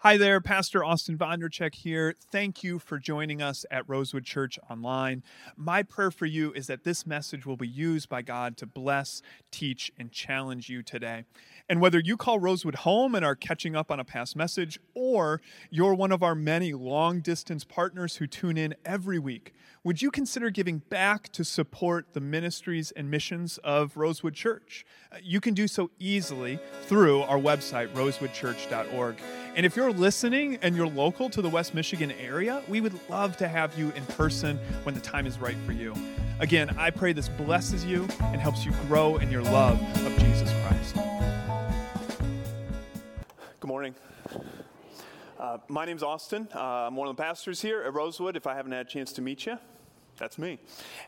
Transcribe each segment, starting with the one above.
Hi there, Pastor Austin Vondercheck here. Thank you for joining us at Rosewood Church Online. My prayer for you is that this message will be used by God to bless, teach, and challenge you today. And whether you call Rosewood home and are catching up on a past message, or you're one of our many long distance partners who tune in every week, would you consider giving back to support the ministries and missions of Rosewood Church? Uh, you can do so easily through our website, rosewoodchurch.org. And if you're listening and you're local to the West Michigan area, we would love to have you in person when the time is right for you. Again, I pray this blesses you and helps you grow in your love of Jesus Christ. Uh, my name's Austin. Uh, I'm one of the pastors here at Rosewood. If I haven't had a chance to meet you, that's me.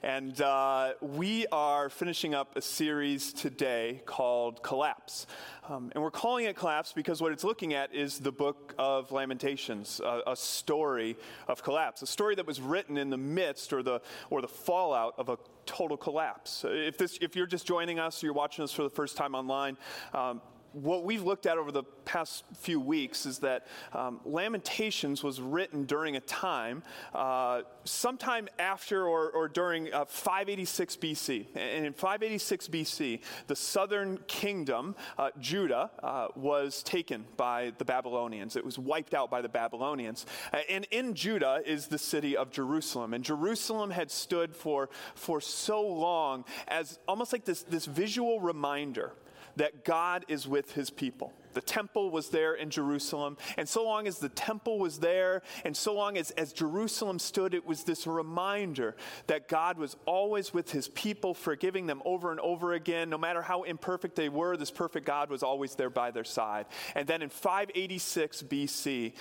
And uh, we are finishing up a series today called Collapse. Um, and we're calling it Collapse because what it's looking at is the book of Lamentations, a, a, story of collapse, a story that was written in the midst or the, or the fallout of a total collapse. If, this, if you're just joining us or you're watching us for the first time online, um, what we've looked at over the past few weeks is that um, Lamentations was written during a time, uh, sometime after or, or during uh, 586 BC. And in 586 BC, the southern kingdom, uh, Judah, uh, was taken by the Babylonians. It was wiped out by the Babylonians. And in Judah is the city of Jerusalem. And Jerusalem had stood for, for so long as almost like this, this visual reminder that God is with his people. The temple was there in Jerusalem, and so long as the temple was there, and so long as, as Jerusalem stood, it was this reminder that God was always with his people, forgiving them over and over again. No matter how imperfect they were, this perfect God was always there by their side. And then in 586 BC,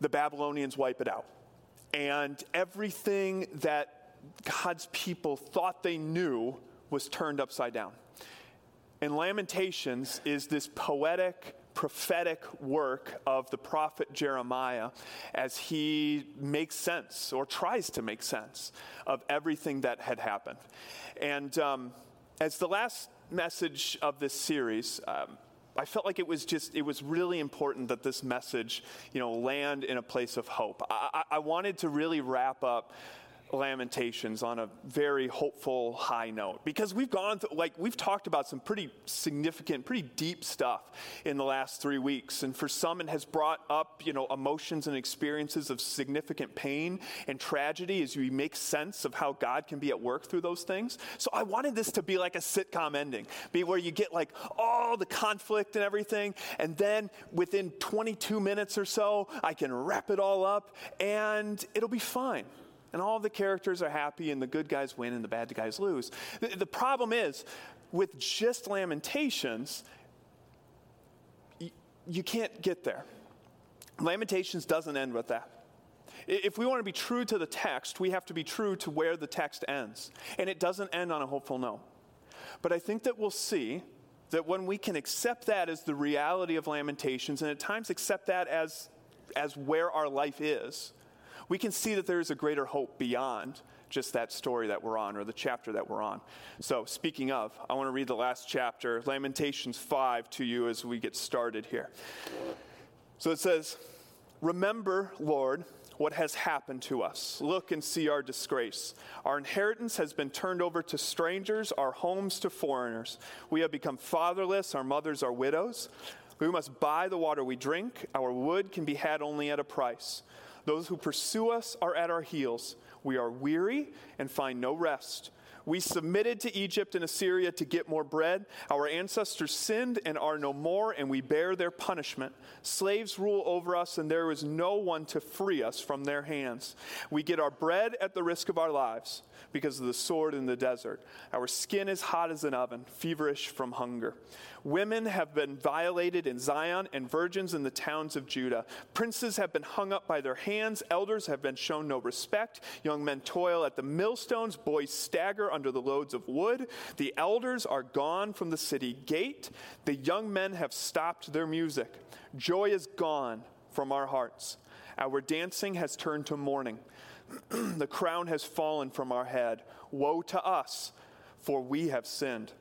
the Babylonians wipe it out. And everything that God's people thought they knew was turned upside down. And Lamentations is this poetic, prophetic work of the prophet Jeremiah as he makes sense or tries to make sense of everything that had happened. And um, as the last message of this series, um, I felt like it was just, it was really important that this message, you know, land in a place of hope. I, I wanted to really wrap up Lamentations on a very hopeful high note because we've gone through, like, we've talked about some pretty significant, pretty deep stuff in the last three weeks. And for some, it has brought up, you know, emotions and experiences of significant pain and tragedy as we make sense of how God can be at work through those things. So I wanted this to be like a sitcom ending, be where you get like all the conflict and everything. And then within 22 minutes or so, I can wrap it all up and it'll be fine and all the characters are happy and the good guys win and the bad guys lose. The, the problem is, with just Lamentations, y- you can't get there. Lamentations doesn't end with that. If we want to be true to the text, we have to be true to where the text ends. And it doesn't end on a hopeful note. But I think that we'll see that when we can accept that as the reality of Lamentations, and at times accept that as, as where our life is, we can see that there is a greater hope beyond just that story that we're on or the chapter that we're on. So, speaking of, I want to read the last chapter, Lamentations 5, to you as we get started here. So it says, Remember, Lord, what has happened to us. Look and see our disgrace. Our inheritance has been turned over to strangers, our homes to foreigners. We have become fatherless, our mothers are widows. We must buy the water we drink. Our wood can be had only at a price. Those who pursue us are at our heels. We are weary and find no rest. We submitted to Egypt and Assyria to get more bread. Our ancestors sinned and are no more, and we bear their punishment. Slaves rule over us, and there is no one to free us from their hands. We get our bread at the risk of our lives because of the sword in the desert. Our skin is hot as an oven, feverish from hunger. Women have been violated in Zion, and virgins in the towns of Judah. Princes have been hung up by their hands, elders have been shown no respect. Young men toil at the millstones, boys stagger under the loads of wood. The elders are gone from the city gate, the young men have stopped their music. Joy is gone from our hearts. Our dancing has turned to mourning. the crown has fallen from our head. Woe to us, for we have sinned.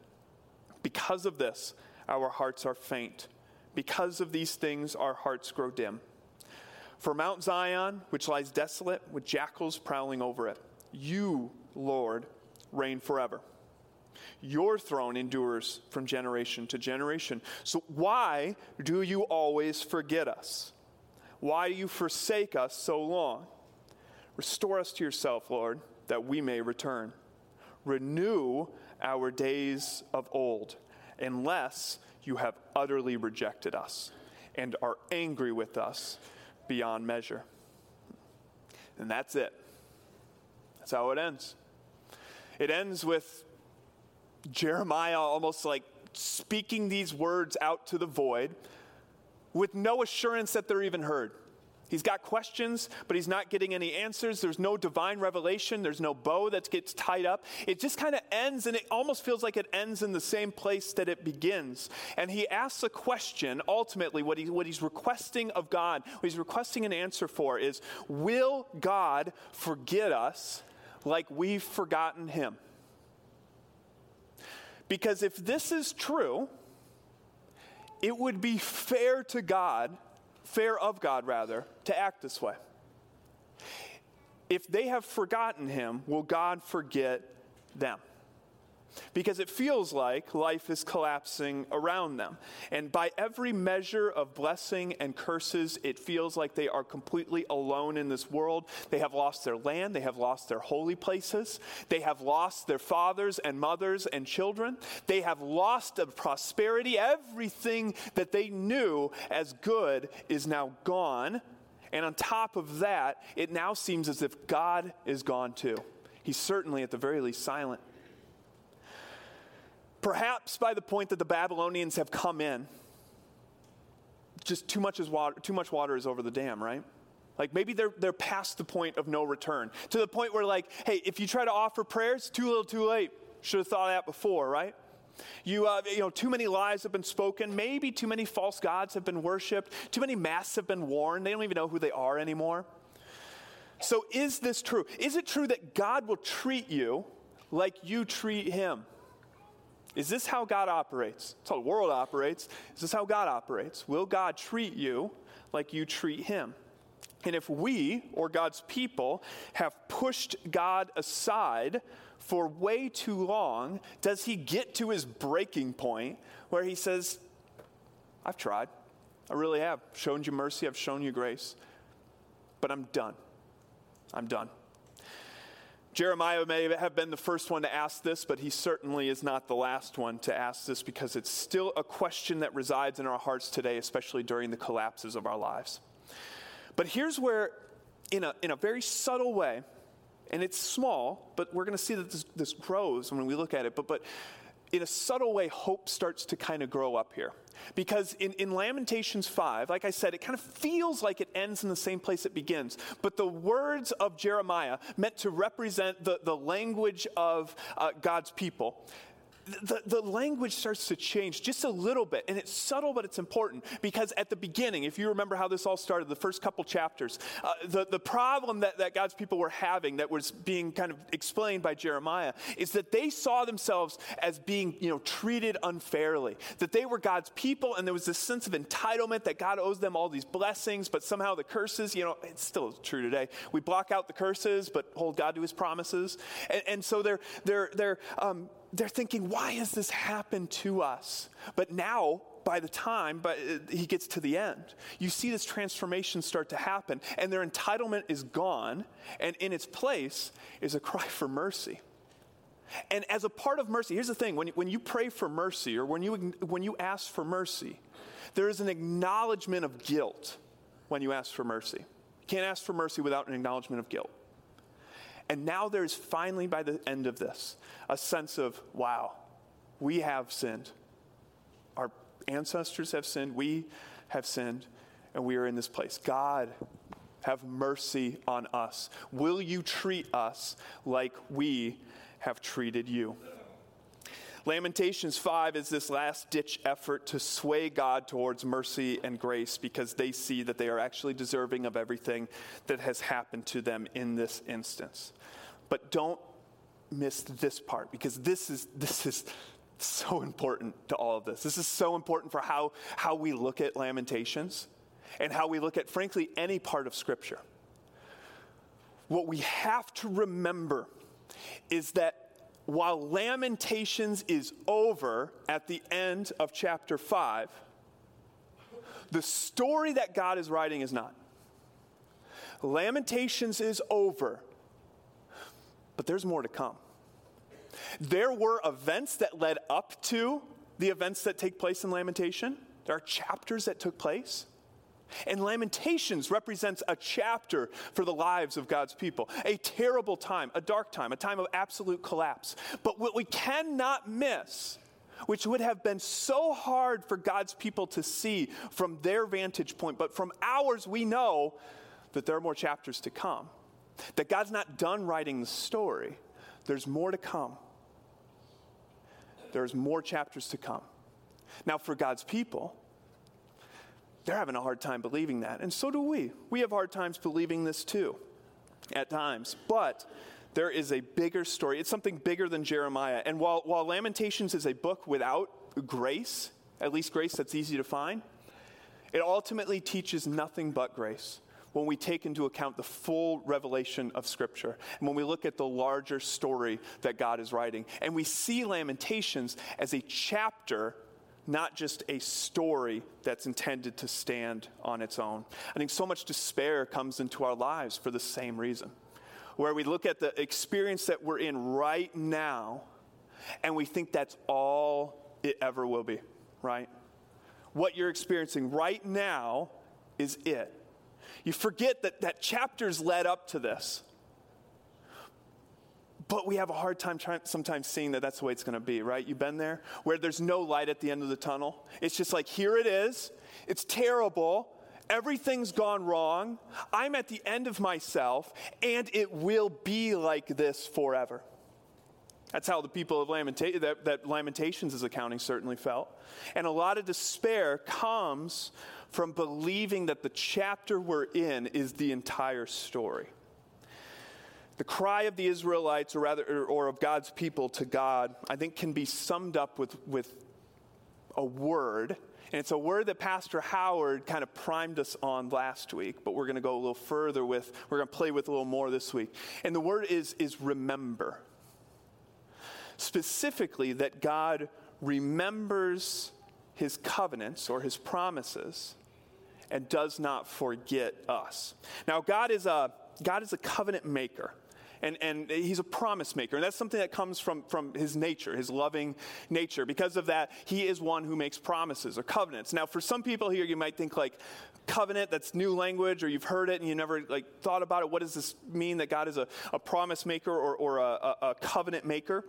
Because of this, our hearts are faint. Because of these things, our hearts grow dim. For Mount Zion, which lies desolate, with jackals prowling over it, you, Lord, reign forever. Your throne endures from generation to generation. So why do you always forget us? Why do you forsake us so long? Restore us to yourself, Lord, that we may return. Renew our days of old, unless you have utterly rejected us and are angry with us beyond measure. And that's it. That's how it ends. It ends with Jeremiah almost like speaking these words out to the void with no assurance that they're even heard. He's got questions, but he's not getting any answers. There's no divine revelation. There's no bow that gets tied up. It just kind of ends, and it almost feels like it ends in the same place that it begins. And he asks a question, ultimately, what, he, what he's requesting of God, what he's requesting an answer for is Will God forget us like we've forgotten him? Because if this is true, it would be fair to God fair of God, rather, to act this way. If they have forgotten him, will God forget them? Because it feels like life is collapsing around them. And by every measure of blessing and curses, it feels like they are completely alone in this world. They have lost their land, they have lost their holy places, they have lost their fathers and mothers and children, they have lost the prosperity. Everything that they knew as good is now gone. And on top of that, it now seems as if God is gone too. He's certainly, at the very least, silent. Perhaps by the point that the Babylonians have come in, just too much, is water, too much water is over the dam, right? Like maybe they're, they're past the point of no return. To the point where, like, hey, if you try to offer prayers, too little, too late. Should have thought of that before, right? You, uh, you know, too many lies have been spoken. Maybe too many false gods have been worshiped. Too many masks have been worn. They don't even know who they are anymore. So, is this true? Is it true that God will treat you like you treat Him? Is this how God operates? That's how the world operates. Is this how God operates? Will God treat you like you treat Him? And if we, or God's people, have pushed God aside for way too long, does He get to His breaking point where He says, I've tried. I really have. Shown you mercy, I've shown you grace. But I'm done. I'm done. Jeremiah may have been the first one to ask this, but he certainly is not the last one to ask this because it's still a question that resides in our hearts today, especially during the collapses of our lives. But here's where, in a, in a very subtle way, and it's small, but we're going to see that this, this grows when we look at it. But, but in a subtle way, hope starts to kind of grow up here. Because in, in Lamentations 5, like I said, it kind of feels like it ends in the same place it begins. But the words of Jeremiah, meant to represent the, the language of uh, God's people, the, the language starts to change just a little bit. And it's subtle, but it's important because at the beginning, if you remember how this all started, the first couple chapters, uh, the, the problem that, that God's people were having that was being kind of explained by Jeremiah is that they saw themselves as being, you know, treated unfairly. That they were God's people and there was this sense of entitlement that God owes them all these blessings, but somehow the curses, you know, it's still true today. We block out the curses, but hold God to his promises. And, and so they're, they're, they're, um, they're thinking, why has this happened to us? But now, by the time but uh, he gets to the end, you see this transformation start to happen, and their entitlement is gone, and in its place is a cry for mercy. And as a part of mercy, here's the thing when, when you pray for mercy or when you, when you ask for mercy, there is an acknowledgement of guilt when you ask for mercy. You can't ask for mercy without an acknowledgement of guilt. And now there's finally, by the end of this, a sense of, wow, we have sinned. Our ancestors have sinned. We have sinned. And we are in this place. God, have mercy on us. Will you treat us like we have treated you? Lamentations 5 is this last ditch effort to sway God towards mercy and grace because they see that they are actually deserving of everything that has happened to them in this instance. But don't miss this part because this is, this is, so important to all of this. This is so important for how, how we look at Lamentations and how we look at, frankly, any part of Scripture. What we have to remember is that while Lamentations is over at the end of chapter 5, the story that God is writing is not. Lamentations is over, but there's more to come. There were events that led up to the events that take place in Lamentation. There are chapters that took place. And Lamentations represents a chapter for the lives of God's people. A terrible time, a dark time, a time of absolute collapse. But what we cannot miss, which would have been so hard for God's people to see from their vantage point, but from ours, we know that there are more chapters to come. That God's not done writing the story, there's more to come. There's more chapters to come. Now, for God's people, they're having a hard time believing that. And so do we. We have hard times believing this too, at times. But there is a bigger story. It's something bigger than Jeremiah. And while, while Lamentations is a book without grace, at least grace that's easy to find, it ultimately teaches nothing but grace when we take into account the full revelation of Scripture and when we look at the larger story that God is writing. And we see Lamentations as a chapter, not just a story that's intended to stand on its own. I think so much despair comes into our lives for the same reason, where we look at the experience that we're in right now and we think that's all it ever will be, right? What you're experiencing right now is it. You forget that, that chapters led up to this. But we have a hard time trying, sometimes seeing that that's the way it's going to be, right? You've been there where there's no light at the end of the tunnel. It's just like, here it is. It's terrible. Everything's gone wrong. I'm at the end of myself, and it will be like this forever. That's how the people of Lamenta- that, that Lamentations is accounting certainly felt. And a lot of despair comes from believing that the chapter we're in is the entire story. The cry of the Israelites, or rather, or of God's people to God, I think can be summed up with, with a word. And it's a word that Pastor Howard kind of primed us on last week, but we're going to go a little further with, we're going to play with a little more this week. And the word is, is remember. Specifically, that God remembers his covenants or his promises and does not forget us. Now, God is a, God is a covenant maker. And, and he's a promise maker. And that's something that comes from, from his nature, his loving nature. Because of that, he is one who makes promises or covenants. Now, for some people here, you might think like covenant, that's new language, or you've heard it and you never like thought about it. What does this mean that God is a, a promise maker or, or a, a, a covenant maker?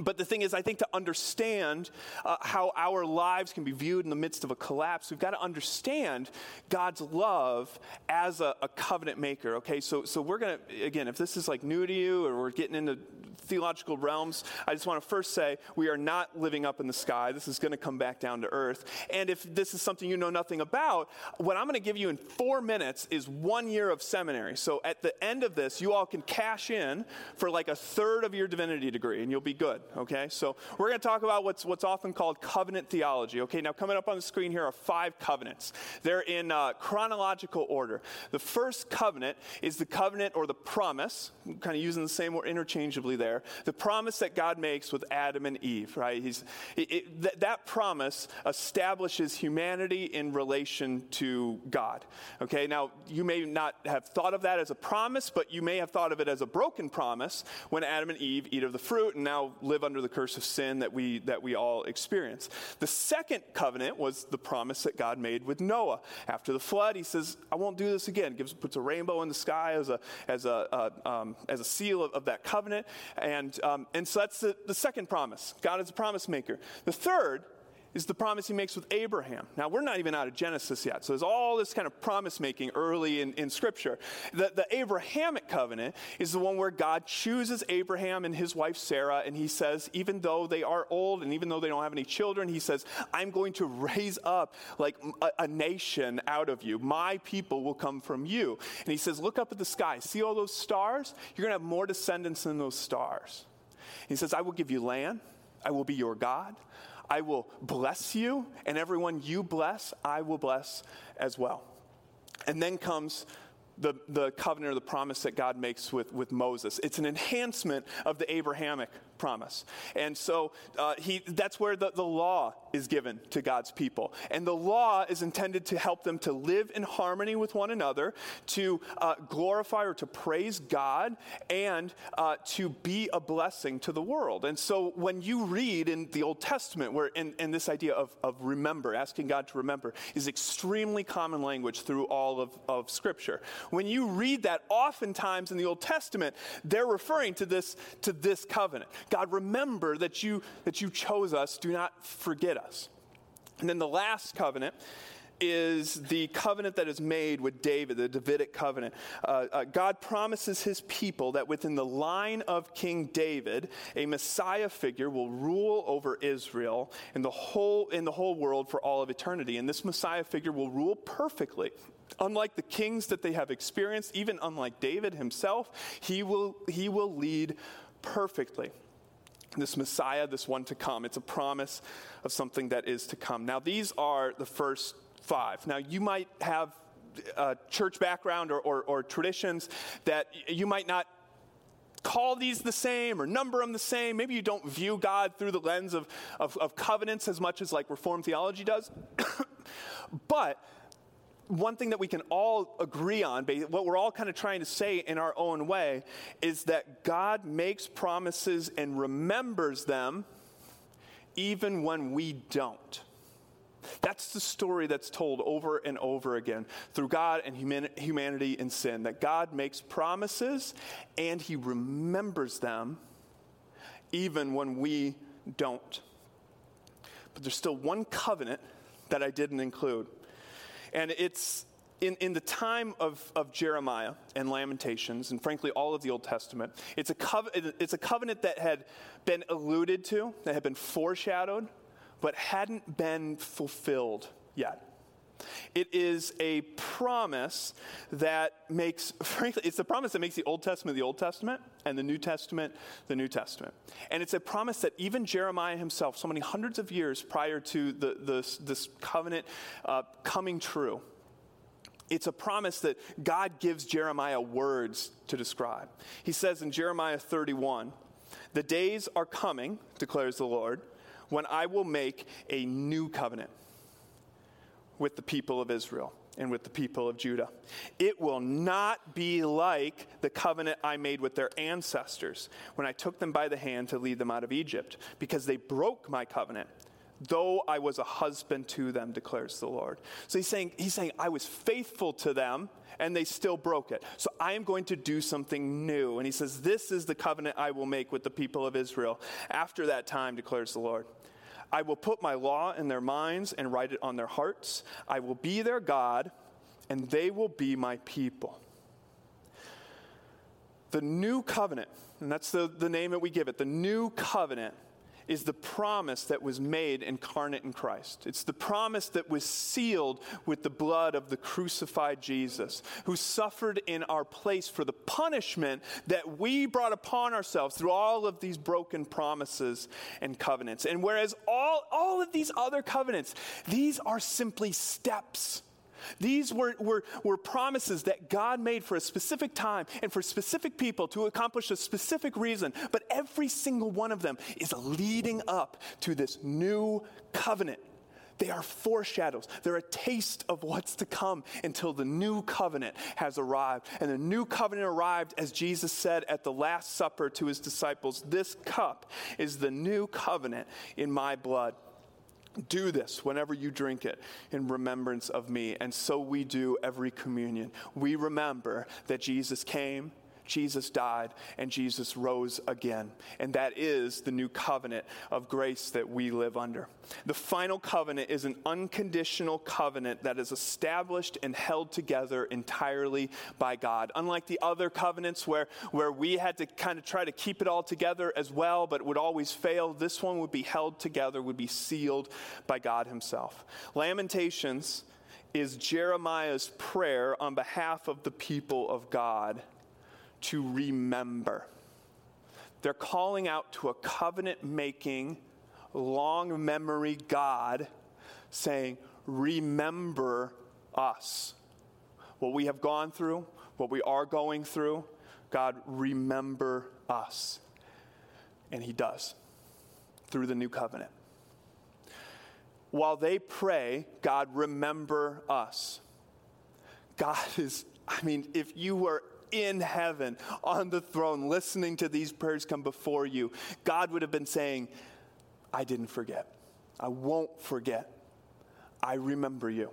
But the thing is, I think to understand uh, how our lives can be viewed in the midst of a collapse, we've got to understand God's love as a, a covenant maker. Okay, so so we're gonna again, if this is like new to you, or we're getting into theological realms, I just want to first say we are not living up in the sky. This is going to come back down to earth. And if this is something you know nothing about, what I'm going to give you in four minutes is one year of seminary. So at the end of this, you all can cash in for like a third of your divinity degree, and you'll be good. Okay, so we're going to talk about what's what's often called covenant theology. Okay, now coming up on the screen here are five covenants. They're in uh, chronological order. The first covenant is the covenant or the promise, I'm kind of using the same word interchangeably there the promise that God makes with Adam and Eve, right? He's, it, it, th- that promise establishes humanity in relation to God. Okay, now you may not have thought of that as a promise, but you may have thought of it as a broken promise when Adam and Eve eat of the fruit and now live under the curse of sin that we, that we all experience. The second covenant was the promise that God made with Noah. After the flood, he says, I won't do this again. Gives, puts a rainbow in the sky as a, as a, uh, um, as a seal of, of that covenant. And, um, and so that's the, the second promise. God is a promise maker. The third is the promise he makes with Abraham. Now, we're not even out of Genesis yet, so there's all this kind of promise making early in, in Scripture. The, the Abrahamic covenant is the one where God chooses Abraham and his wife Sarah, and he says, even though they are old and even though they don't have any children, he says, I'm going to raise up like a, a nation out of you. My people will come from you. And he says, Look up at the sky. See all those stars? You're going to have more descendants than those stars. He says, I will give you land. I will be your God. I will bless you, and everyone you bless, I will bless as well. And then comes the, the covenant or the promise that God makes with, with Moses. It's an enhancement of the Abrahamic promise. And so uh, he, that's where the, the law is given to God's people. And the law is intended to help them to live in harmony with one another, to uh, glorify or to praise God, and uh, to be a blessing to the world. And so when you read in the Old Testament, where in, in this idea of, of remember, asking God to remember, is extremely common language through all of, of Scripture. When you read that, oftentimes in the Old Testament, they're referring to this, to this covenant. God, remember that you, that you chose us. Do not forget us. And then the last covenant is the covenant that is made with David, the Davidic covenant. Uh, uh, God promises his people that within the line of King David, a Messiah figure will rule over Israel in the whole, in the whole world for all of eternity. And this Messiah figure will rule perfectly. Unlike the kings that they have experienced, even unlike David himself, he will, he will lead perfectly this Messiah, this one to come. It's a promise of something that is to come. Now, these are the first five. Now, you might have a church background or, or, or traditions that you might not call these the same or number them the same. Maybe you don't view God through the lens of, of, of covenants as much as like Reformed theology does. but one thing that we can all agree on, what we're all kind of trying to say in our own way, is that God makes promises and remembers them even when we don't. That's the story that's told over and over again through God and humanity and sin. That God makes promises and he remembers them even when we don't. But there's still one covenant that I didn't include. And it's in, in the time of, of Jeremiah and Lamentations, and frankly, all of the Old Testament, it's a, cov- it's a covenant that had been alluded to, that had been foreshadowed, but hadn't been fulfilled yet. It is a promise that makes, frankly, it's a promise that makes the Old Testament the Old Testament and the New Testament the New Testament. And it's a promise that even Jeremiah himself, so many hundreds of years prior to the, the this covenant uh, coming true, it's a promise that God gives Jeremiah words to describe. He says in Jeremiah 31, The days are coming, declares the Lord, when I will make a new covenant with the people of Israel and with the people of Judah. It will not be like the covenant I made with their ancestors when I took them by the hand to lead them out of Egypt, because they broke my covenant. Though I was a husband to them, declares the Lord. So he's saying, he's saying, I was faithful to them and they still broke it. So I am going to do something new. And he says, This is the covenant I will make with the people of Israel after that time, declares the Lord. I will put my law in their minds and write it on their hearts. I will be their God, and they will be my people. The new covenant, and that's the, the name that we give it, the new covenant is the promise that was made incarnate in Christ. It's the promise that was sealed with the blood of the crucified Jesus, who suffered in our place for the punishment that we brought upon ourselves through all of these broken promises and covenants. And whereas all, all of these other covenants, these are simply steps these were, were, were promises that God made for a specific time and for specific people to accomplish a specific reason, but every single one of them is leading up to this new covenant. They are foreshadows. They're a taste of what's to come until the new covenant has arrived. And the new covenant arrived, as Jesus said at the Last Supper to his disciples This cup is the new covenant in my blood. Do this whenever you drink it in remembrance of me. And so we do every communion. We remember that Jesus came, Jesus died, and Jesus rose again. And that is the new covenant of grace that we live under. The final covenant is an unconditional covenant that is established and held together entirely by God. Unlike the other covenants where, where we had to kind of try to keep it all together as well, but would always fail, this one would be held together, would be sealed by God Himself. Lamentations is Jeremiah's prayer on behalf of the people of God to remember. They're calling out to a covenant making long memory God saying, Remember us. What we have gone through, what we are going through, God, remember us. And He does through the new covenant. While they pray, God, remember us. God is, I mean, if you were in heaven on the throne listening to these prayers come before you, God would have been saying, I didn't forget. I won't forget. I remember you.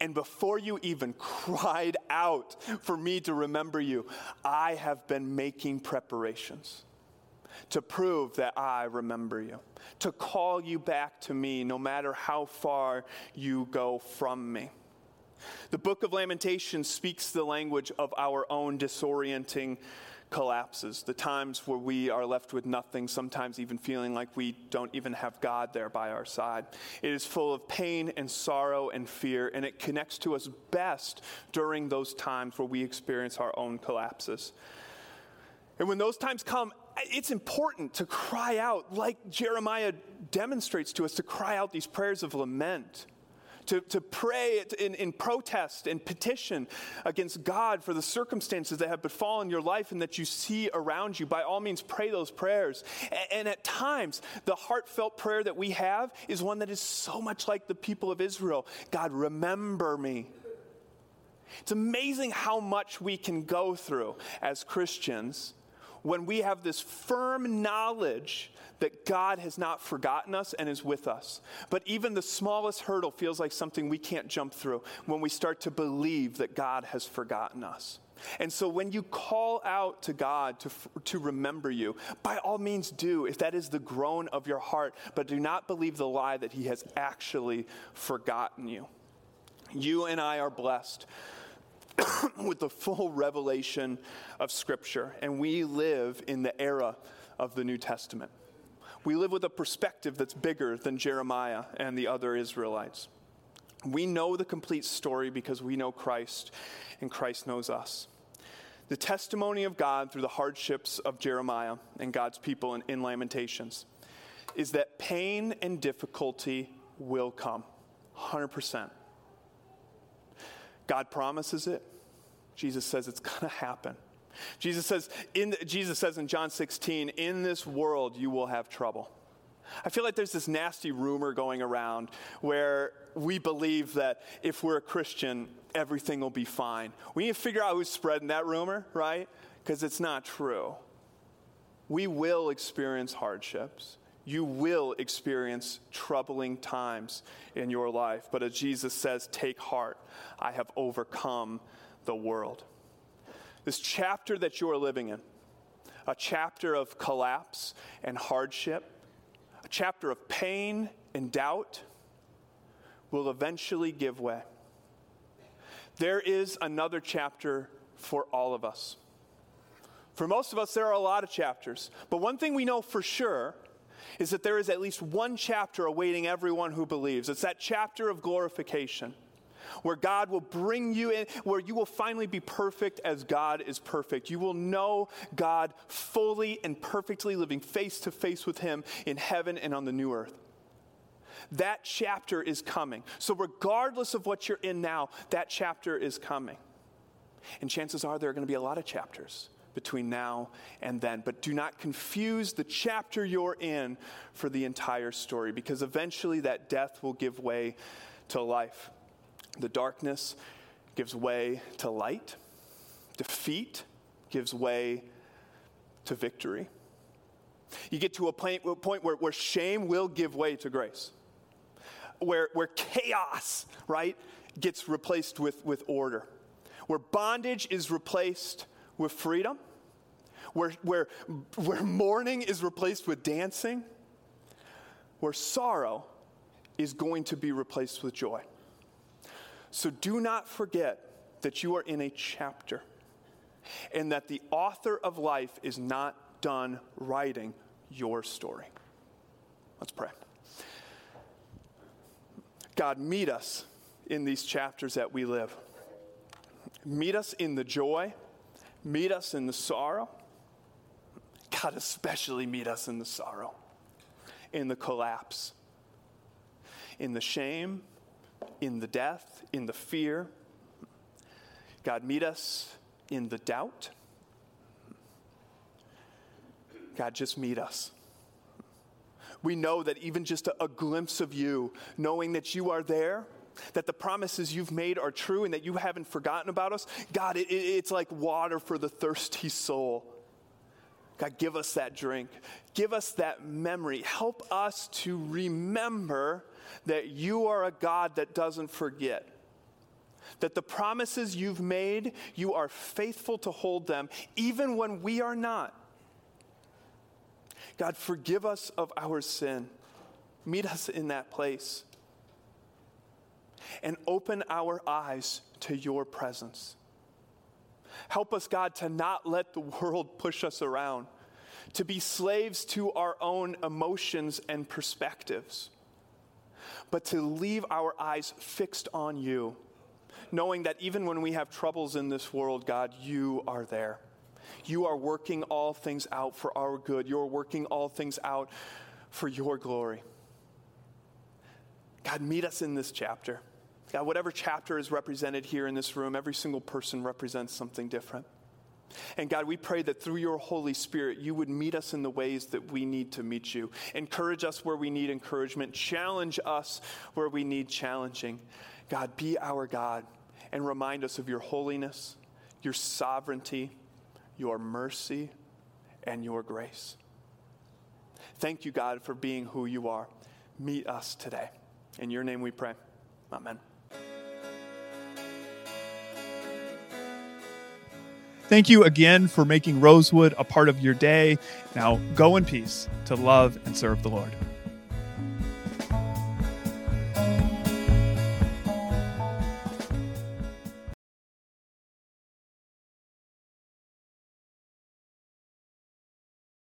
And before you even cried out for me to remember you, I have been making preparations to prove that I remember you, to call you back to me no matter how far you go from me. The book of Lamentations speaks the language of our own disorienting collapses, the times where we are left with nothing, sometimes even feeling like we don't even have God there by our side. It is full of pain and sorrow and fear, and it connects to us best during those times where we experience our own collapses. And when those times come, it's important to cry out, like Jeremiah demonstrates to us, to cry out these prayers of lament to, to pray in, in protest and petition against God for the circumstances that have befallen your life and that you see around you. By all means, pray those prayers. And, and at times, the heartfelt prayer that we have is one that is so much like the people of Israel God, remember me. It's amazing how much we can go through as Christians when we have this firm knowledge that God has not forgotten us and is with us. But even the smallest hurdle feels like something we can't jump through when we start to believe that God has forgotten us. And so when you call out to God to, to remember you, by all means do, if that is the groan of your heart, but do not believe the lie that He has actually forgotten you. You and I are blessed with the full revelation of Scripture, and we live in the era of the New Testament. We live with a perspective that's bigger than Jeremiah and the other Israelites. We know the complete story because we know Christ, and Christ knows us. The testimony of God through the hardships of Jeremiah and God's people in, in Lamentations is that pain and difficulty will come, 100%. God promises it. Jesus says it's going to happen. Jesus says, in, Jesus says in John 16, in this world you will have trouble. I feel like there's this nasty rumor going around where we believe that if we're a Christian, everything will be fine. We need to figure out who's spreading that rumor, right? Because it's not true. We will experience hardships. You will experience troubling times in your life. But as Jesus says, take heart. I have overcome the world. This chapter that you are living in, a chapter of collapse and hardship, a chapter of pain and doubt, will eventually give way. There is another chapter for all of us. For most of us, there are a lot of chapters. But one thing we know for sure is that there is at least one chapter awaiting everyone who believes. It's that chapter of glorification where God will bring you in, where you will finally be perfect as God is perfect. You will know God fully and perfectly, living face to face with Him in heaven and on the new earth. That chapter is coming. So, regardless of what you're in now, that chapter is coming. And chances are there are going to be a lot of chapters between now and then. But do not confuse the chapter you're in for the entire story, because eventually that death will give way to life. The darkness gives way to light, defeat gives way to victory. You get to a point, a point where, where shame will give way to grace, where, where chaos, right, gets replaced with, with order, where bondage is replaced with freedom, where, where, where mourning is replaced with dancing, where sorrow is going to be replaced with joy. So do not forget that you are in a chapter and that the author of life is not done writing your story. Let's pray. God, meet us in these chapters that we live. Meet us in the joy, meet us in the sorrow. God, especially meet us in the sorrow. in the collapse, in the shame, in the death, in the fear. God, meet us in the doubt. God, just meet us. We know that even just a, a, glimpse of you, knowing that you are there, that the promises you've made are true, and that you haven't forgotten about us, God, it, it, it's like water for the thirsty soul. God, give us that drink. Give us that memory. Help us to remember that you are a God that doesn't forget. That the promises you've made, you are faithful to hold them, even when we are not. God, forgive us of our sin. Meet us in that place. And open our eyes to your presence. Help us, God, to not let the world push us around, to be slaves to our own emotions and perspectives, but to leave our eyes fixed on you, knowing that even when we have troubles in this world, God, you are there. You are working all things out for our good. You're working all things out for your glory. God, meet us in this chapter. God, whatever chapter is represented here in this room, every single person represents something different. And God, we pray that through your Holy Spirit, you would meet us in the ways that we need to meet you. Encourage us where we need encouragement. Challenge us where we need challenging. God, be our God and remind us of your holiness, your sovereignty, your mercy, and your grace. Thank you, God, for being who you are. Meet us today. In your name we pray. Amen. Thank you again for making Rosewood a part of your day. Now go in peace to love and serve the Lord.